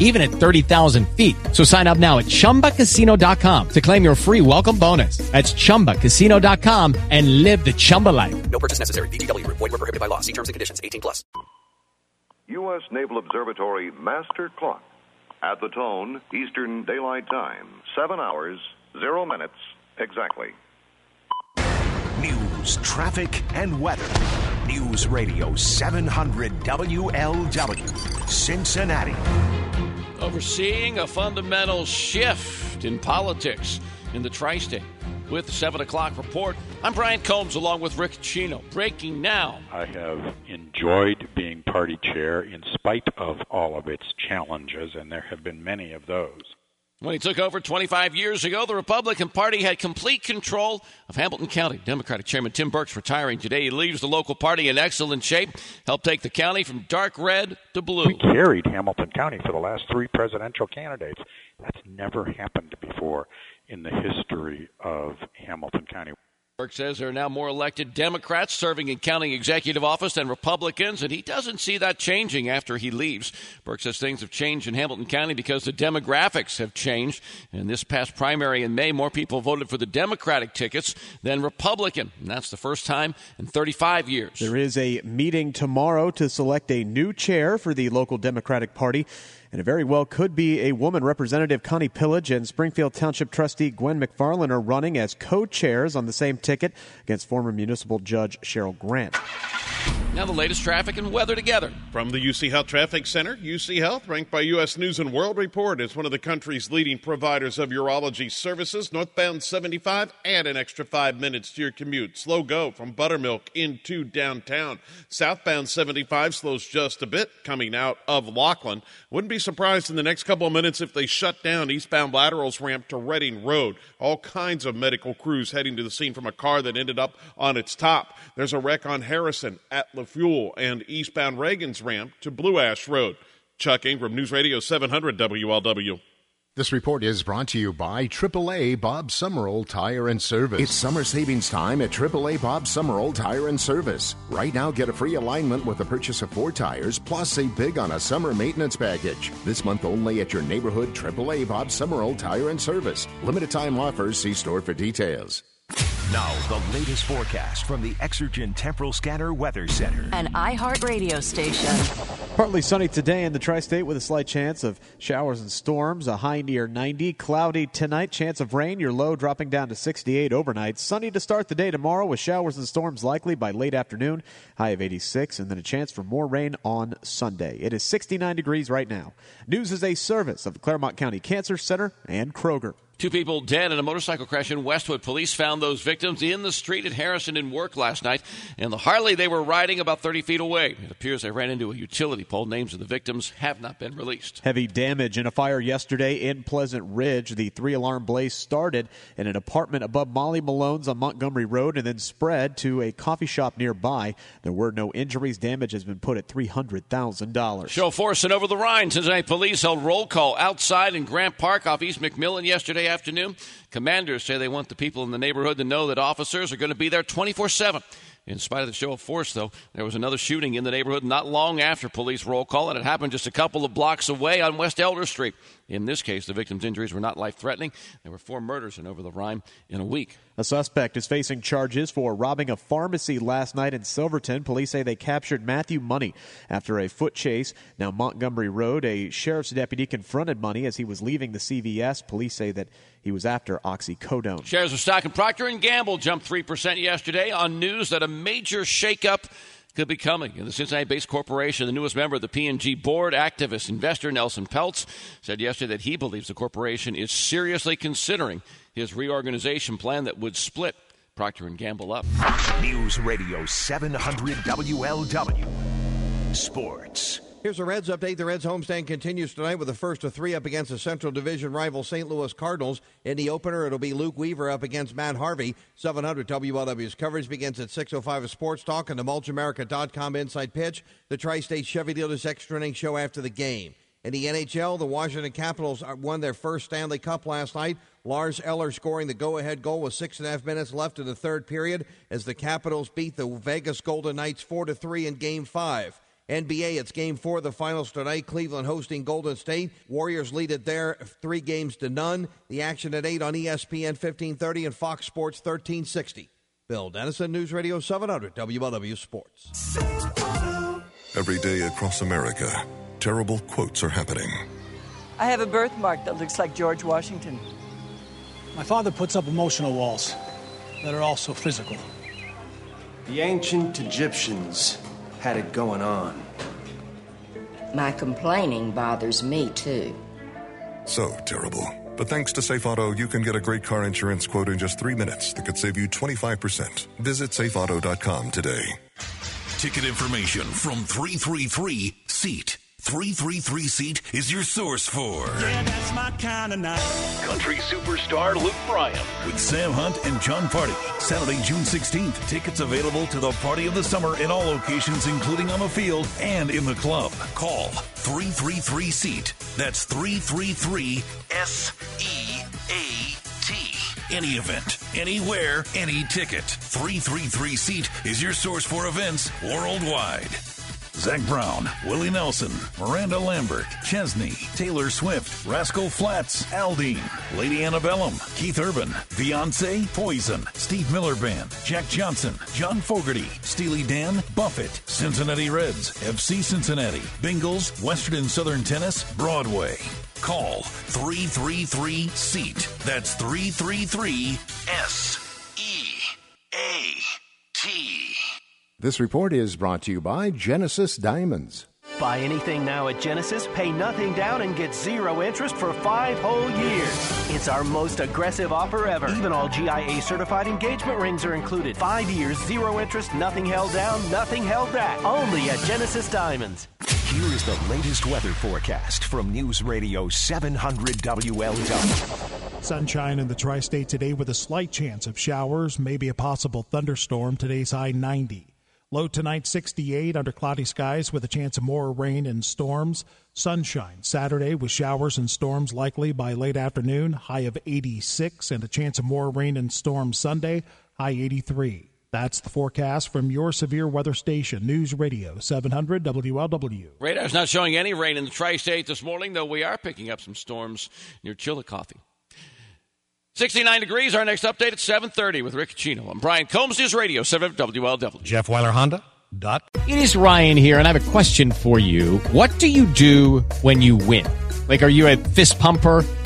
even at 30,000 feet. So sign up now at chumbacasino.com to claim your free welcome bonus. That's chumbacasino.com and live the Chumba life. No purchase necessary. VGW Group. Void were prohibited by law. See terms and conditions. 18 plus. U.S. Naval Observatory Master Clock. At the tone, Eastern Daylight Time. Seven hours, zero minutes, exactly. News, traffic, and weather. News Radio 700 WLW, Cincinnati. Overseeing a fundamental shift in politics in the tri state. With the 7 o'clock report, I'm Brian Combs along with Rick Chino. Breaking now. I have enjoyed being party chair in spite of all of its challenges, and there have been many of those. When he took over 25 years ago, the Republican Party had complete control of Hamilton County. Democratic Chairman Tim Burke's retiring today. He leaves the local party in excellent shape, helped take the county from dark red to blue. We carried Hamilton County for the last three presidential candidates. That's never happened before in the history of Hamilton County. Burke says there are now more elected Democrats serving in county executive office than Republicans, and he doesn't see that changing after he leaves. Burke says things have changed in Hamilton County because the demographics have changed. In this past primary in May, more people voted for the Democratic tickets than Republican, and that's the first time in 35 years. There is a meeting tomorrow to select a new chair for the local Democratic Party. And it very well could be a woman. Representative Connie Pillich and Springfield Township trustee Gwen McFarland are running as co chairs on the same ticket against former municipal judge Cheryl Grant. Now, the latest traffic and weather together. From the UC Health Traffic Center, UC Health, ranked by U.S. News and World Report as one of the country's leading providers of urology services, northbound 75, add an extra five minutes to your commute. Slow go from Buttermilk into downtown. Southbound 75 slows just a bit coming out of Lockland. Wouldn't be surprised in the next couple of minutes if they shut down eastbound laterals ramp to Reading Road. All kinds of medical crews heading to the scene from a car that ended up on its top. There's a wreck on Harrison at LaFeuille and eastbound Reagan's ramp to Blue Ash Road. Chuck Ingram, News Radio 700 WLW. This report is brought to you by AAA Bob Summerall Tire and Service. It's summer savings time at AAA Bob Summerall Tire and Service. Right now, get a free alignment with the purchase of four tires, plus save big on a summer maintenance package. This month only at your neighborhood AAA Bob Summerall Tire and Service. Limited time offers. See store for details. Now, the latest forecast from the Exergen Temporal Scanner Weather Center. An iHeart Radio station. Partly sunny today in the tri state with a slight chance of showers and storms. A high near 90. Cloudy tonight. Chance of rain. Your low dropping down to 68 overnight. Sunny to start the day tomorrow with showers and storms likely by late afternoon. High of 86. And then a chance for more rain on Sunday. It is 69 degrees right now. News is a service of the Clermont County Cancer Center and Kroger. Two people dead in a motorcycle crash in Westwood. Police found those victims in the street at Harrison and Werk last night, and the Harley they were riding about 30 feet away. It appears they ran into a utility pole. Names of the victims have not been released. Heavy damage in a fire yesterday in Pleasant Ridge. The three alarm blaze started in an apartment above Molly Malone's on Montgomery Road and then spread to a coffee shop nearby. There were no injuries. Damage has been put at $300,000. Show force and over the Rhine. Cincinnati police held roll call outside in Grant Park off East McMillan yesterday afternoon. Commanders say they want the people in the neighborhood to know that officers are going to be there 24 7. In spite of the show of force, though, there was another shooting in the neighborhood not long after police roll call, and it happened just a couple of blocks away on West Elder Street. In this case, the victim's injuries were not life threatening. There were four murders in Over the Rhine in a week. A suspect is facing charges for robbing a pharmacy last night in Silverton. Police say they captured Matthew Money after a foot chase. Now, Montgomery Road, a sheriff's deputy confronted Money as he was leaving the CVS. Police say that he was after oxycodone. Shares of stock in Procter & Gamble jumped 3% yesterday on news that a major shakeup could be coming. In the Cincinnati-based corporation, the newest member of the P&G board, activist investor Nelson Peltz, said yesterday that he believes the corporation is seriously considering his reorganization plan that would split Procter & Gamble up. News Radio 700 WLW. Sports. Here's a Reds update. The Reds homestand continues tonight with the first of three up against the Central Division rival St. Louis Cardinals. In the opener, it'll be Luke Weaver up against Matt Harvey. 700 WLW's coverage begins at 6.05 of Sports Talk and the MulchAmerica.com inside pitch. The Tri-State Chevy Dealers extra inning show after the game. In the NHL, the Washington Capitals uh, won their first Stanley Cup last night. Lars Eller scoring the go ahead goal with six and a half minutes left in the third period as the Capitals beat the Vegas Golden Knights 4 to 3 in game five. NBA, it's game four of the finals tonight. Cleveland hosting Golden State. Warriors lead it there three games to none. The action at 8 on ESPN 1530 and Fox Sports 1360. Bill Dennison, News Radio 700, WLW Sports. Every day across America, terrible quotes are happening. I have a birthmark that looks like George Washington. My father puts up emotional walls that are also physical. The ancient Egyptians had it going on. My complaining bothers me too. So terrible. But thanks to Safe Auto, you can get a great car insurance quote in just three minutes that could save you 25%. Visit safeauto.com today. Ticket information from 333 Seat. 333 Seat is your source for. Yeah, that's my kind of night. Country superstar Luke Bryan with Sam Hunt and Jon Pardi. Saturday, June 16th. Tickets available to the party of the summer in all locations, including on the field and in the club. Call 333 Seat. That's 333 S E A T. Any event, anywhere, any ticket. 333 Seat is your source for events worldwide. Zac Brown, Willie Nelson, Miranda Lambert, Chesney, Taylor Swift, Rascal Flatts, Aldean, Lady Antebellum, Keith Urban, Beyonce, Poison, Steve Miller Band, Jack Johnson, John Fogerty, Steely Dan, Buffett, Cincinnati Reds, FC Cincinnati, Bengals, Western and Southern Tennis, Broadway. Call 333 SEAT. That's 333 S E A T. This report is brought to you by Genesis Diamonds. Buy anything now at Genesis, pay nothing down, and get zero interest for five whole years. It's our most aggressive offer ever. Even all GIA certified engagement rings are included. Five years, zero interest, nothing held down, nothing held back. Only at Genesis Diamonds. Here is the latest weather forecast from News Radio 700 WLW. Sunshine in the tri state today with a slight chance of showers, maybe a possible thunderstorm. Today's high 90. Low tonight 68 under cloudy skies with a chance of more rain and storms. Sunshine Saturday with showers and storms likely by late afternoon. High of 86 and a chance of more rain and storms Sunday. High 83. That's the forecast from your severe weather station, News Radio 700 WLW. Radar's not showing any rain in the tri state this morning, though we are picking up some storms near Chillicothe. 69 degrees. Our next update at 7:30 with Rick Chino. I'm Brian Combs, News Radio 7 WLW. Jeff Wyler Honda. Dot. It is Ryan here, and I have a question for you. What do you do when you win? Like, are you a fist pumper?